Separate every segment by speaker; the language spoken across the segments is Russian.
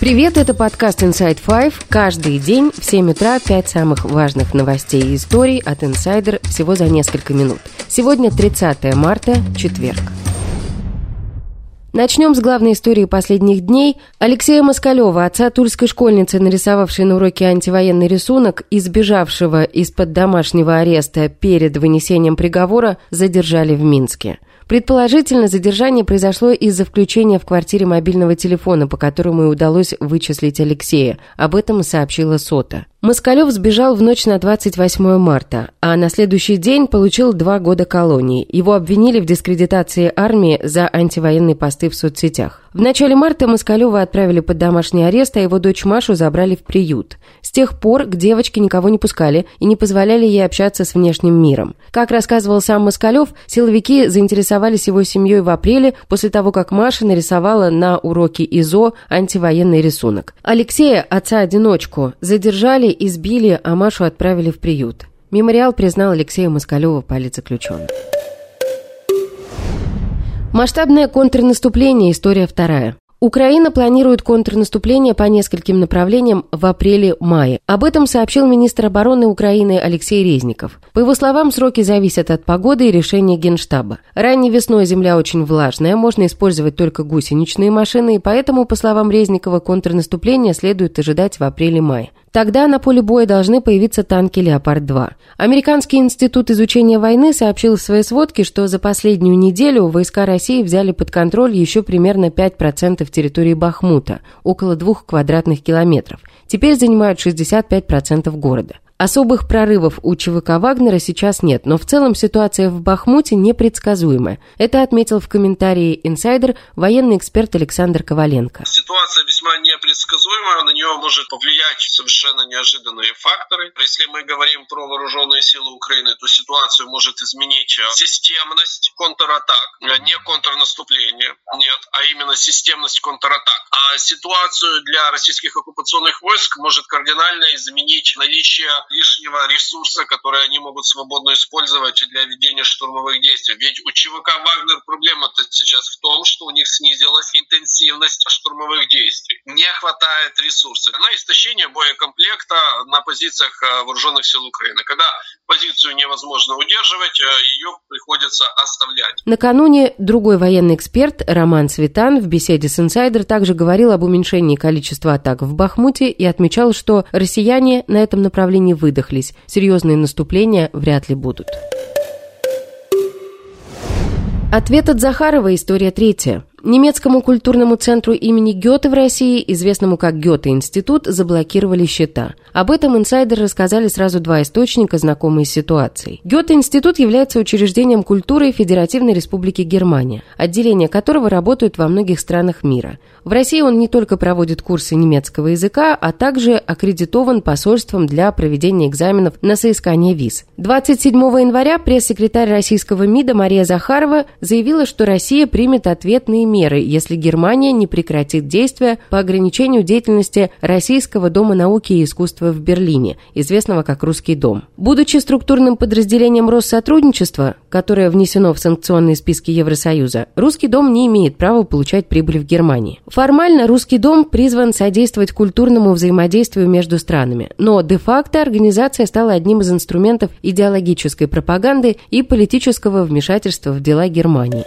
Speaker 1: Привет, это подкаст Inside Five. Каждый день в 7 утра 5 самых важных новостей и историй от Insider всего за несколько минут. Сегодня 30 марта, четверг. Начнем с главной истории последних дней. Алексея Москалева, отца тульской школьницы, нарисовавшей на уроке антивоенный рисунок и сбежавшего из-под домашнего ареста перед вынесением приговора, задержали в Минске. Предположительно, задержание произошло из-за включения в квартире мобильного телефона, по которому и удалось вычислить Алексея. Об этом сообщила СОТа. Москалев сбежал в ночь на 28 марта, а на следующий день получил два года колонии. Его обвинили в дискредитации армии за антивоенные посты в соцсетях. В начале марта Москалева отправили под домашний арест, а его дочь Машу забрали в приют. С тех пор к девочке никого не пускали и не позволяли ей общаться с внешним миром. Как рассказывал сам Москалев, силовики заинтересовались его семьей в апреле после того, как Маша нарисовала на уроке ИЗО антивоенный рисунок. Алексея, отца-одиночку, задержали избили, а Машу отправили в приют. Мемориал признал Алексея Москалева политзаключенным. Масштабное контрнаступление. История вторая. Украина планирует контрнаступление по нескольким направлениям в апреле-мае. Об этом сообщил министр обороны Украины Алексей Резников. По его словам, сроки зависят от погоды и решения Генштаба. Ранней весной земля очень влажная, можно использовать только гусеничные машины, и поэтому, по словам Резникова, контрнаступление следует ожидать в апреле-мае. Тогда на поле боя должны появиться танки «Леопард-2». Американский институт изучения войны сообщил в своей сводке, что за последнюю неделю войска России взяли под контроль еще примерно 5% территории Бахмута, около двух квадратных километров. Теперь занимают 65% города. Особых прорывов у ЧВК Вагнера сейчас нет, но в целом ситуация в Бахмуте непредсказуемая. Это отметил в комментарии инсайдер военный эксперт Александр Коваленко.
Speaker 2: Ситуация весьма непредсказуемая, на нее может повлиять совершенно неожиданные факторы. Если мы говорим про вооруженные силы Украины, то ситуацию может изменить э, системность контратак, э, не контрнаступление, нет, а именно системность контратак. А ситуацию для российских оккупационных войск может кардинально изменить наличие лишнего ресурса, который они могут свободно использовать для ведения штурмовых действий. Ведь у ЧВК «Вагнер» проблема-то сейчас в том, что у них снизилась интенсивность штурмовых действий. Не хватает ресурсов. На истощение боекомплекта на позициях э, вооруженных сил Украины. Когда позицию невозможно удерживать, э, ее приходится оставлять.
Speaker 1: Накануне другой военный эксперт Роман Светан в беседе с «Инсайдер» также говорил об уменьшении количества атак в Бахмуте и отмечал, что россияне на этом направлении выдохлись. Серьезные наступления вряд ли будут. Ответ от Захарова, история третья. Немецкому культурному центру имени Гёте в России, известному как Гёте-институт, заблокировали счета. Об этом инсайдеры рассказали сразу два источника, знакомые с ситуацией. Гёте-институт является учреждением культуры Федеративной Республики Германия, отделения которого работают во многих странах мира. В России он не только проводит курсы немецкого языка, а также аккредитован посольством для проведения экзаменов на соискание виз. 27 января пресс-секретарь российского МИДа Мария Захарова заявила, что Россия примет ответные меры, если Германия не прекратит действия по ограничению деятельности Российского дома науки и искусства в Берлине, известного как Русский дом. Будучи структурным подразделением Россотрудничества, которое внесено в санкционные списки Евросоюза, Русский дом не имеет права получать прибыль в Германии. Формально Русский дом призван содействовать культурному взаимодействию между странами, но де-факто организация стала одним из инструментов идеологической пропаганды и политического вмешательства в дела Германии.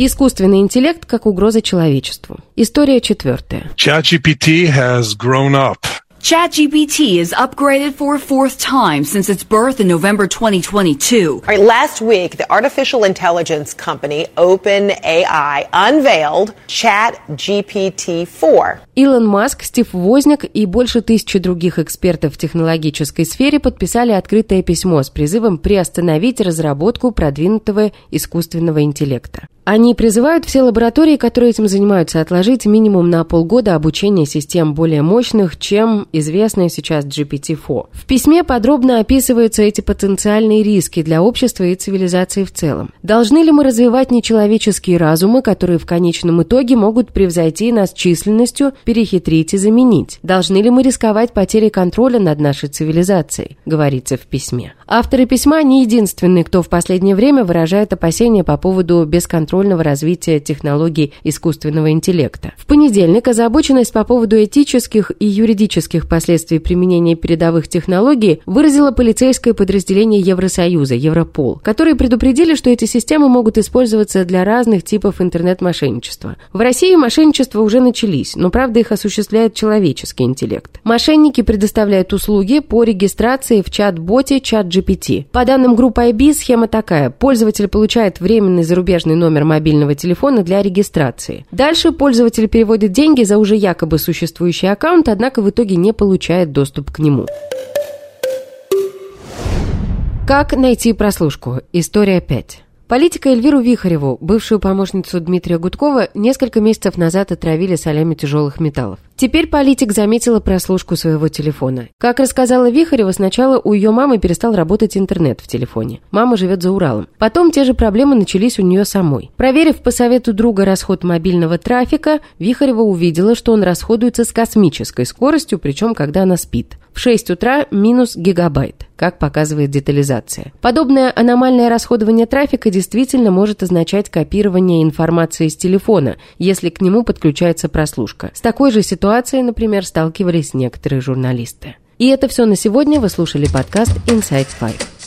Speaker 1: Искусственный интеллект как угроза человечеству. История четвертая.
Speaker 3: ChatGPT has grown up.
Speaker 4: ChatGPT is upgraded for a fourth time since its birth in November 2022.
Speaker 5: All right, last week, the artificial intelligence company OpenAI unveiled ChatGPT-4.
Speaker 1: Илон Маск, Стив Возняк и больше тысячи других экспертов в технологической сфере подписали открытое письмо с призывом приостановить разработку продвинутого искусственного интеллекта. Они призывают все лаборатории, которые этим занимаются, отложить минимум на полгода обучение систем более мощных, чем известная сейчас GPT-4. В письме подробно описываются эти потенциальные риски для общества и цивилизации в целом. Должны ли мы развивать нечеловеческие разумы, которые в конечном итоге могут превзойти нас численностью, перехитрить и заменить? Должны ли мы рисковать потерей контроля над нашей цивилизацией? Говорится в письме. Авторы письма не единственные, кто в последнее время выражает опасения по поводу бесконтрольного развития технологий искусственного интеллекта. В понедельник озабоченность по поводу этических и юридических последствий применения передовых технологий выразило полицейское подразделение Евросоюза, Европол, которые предупредили, что эти системы могут использоваться для разных типов интернет-мошенничества. В России мошенничества уже начались, но правда их осуществляет человеческий интеллект. Мошенники предоставляют услуги по регистрации в чат-боте чат-GPT. По данным группы IB, схема такая. Пользователь получает временный зарубежный номер мобильного телефона для регистрации. Дальше пользователь переводит деньги за уже якобы существующий аккаунт, однако в итоге не получает доступ к нему. Как найти прослушку? История 5. Политика Эльвиру Вихареву, бывшую помощницу Дмитрия Гудкова, несколько месяцев назад отравили солями тяжелых металлов. Теперь политик заметила прослушку своего телефона. Как рассказала Вихарева, сначала у ее мамы перестал работать интернет в телефоне. Мама живет за Уралом. Потом те же проблемы начались у нее самой. Проверив по совету друга расход мобильного трафика, Вихарева увидела, что он расходуется с космической скоростью, причем когда она спит. В 6 утра минус гигабайт, как показывает детализация. Подобное аномальное расходование трафика действительно может означать копирование информации с телефона, если к нему подключается прослушка. С такой же ситуацией, например, сталкивались некоторые журналисты. И это все на сегодня. Вы слушали подкаст Inside Five.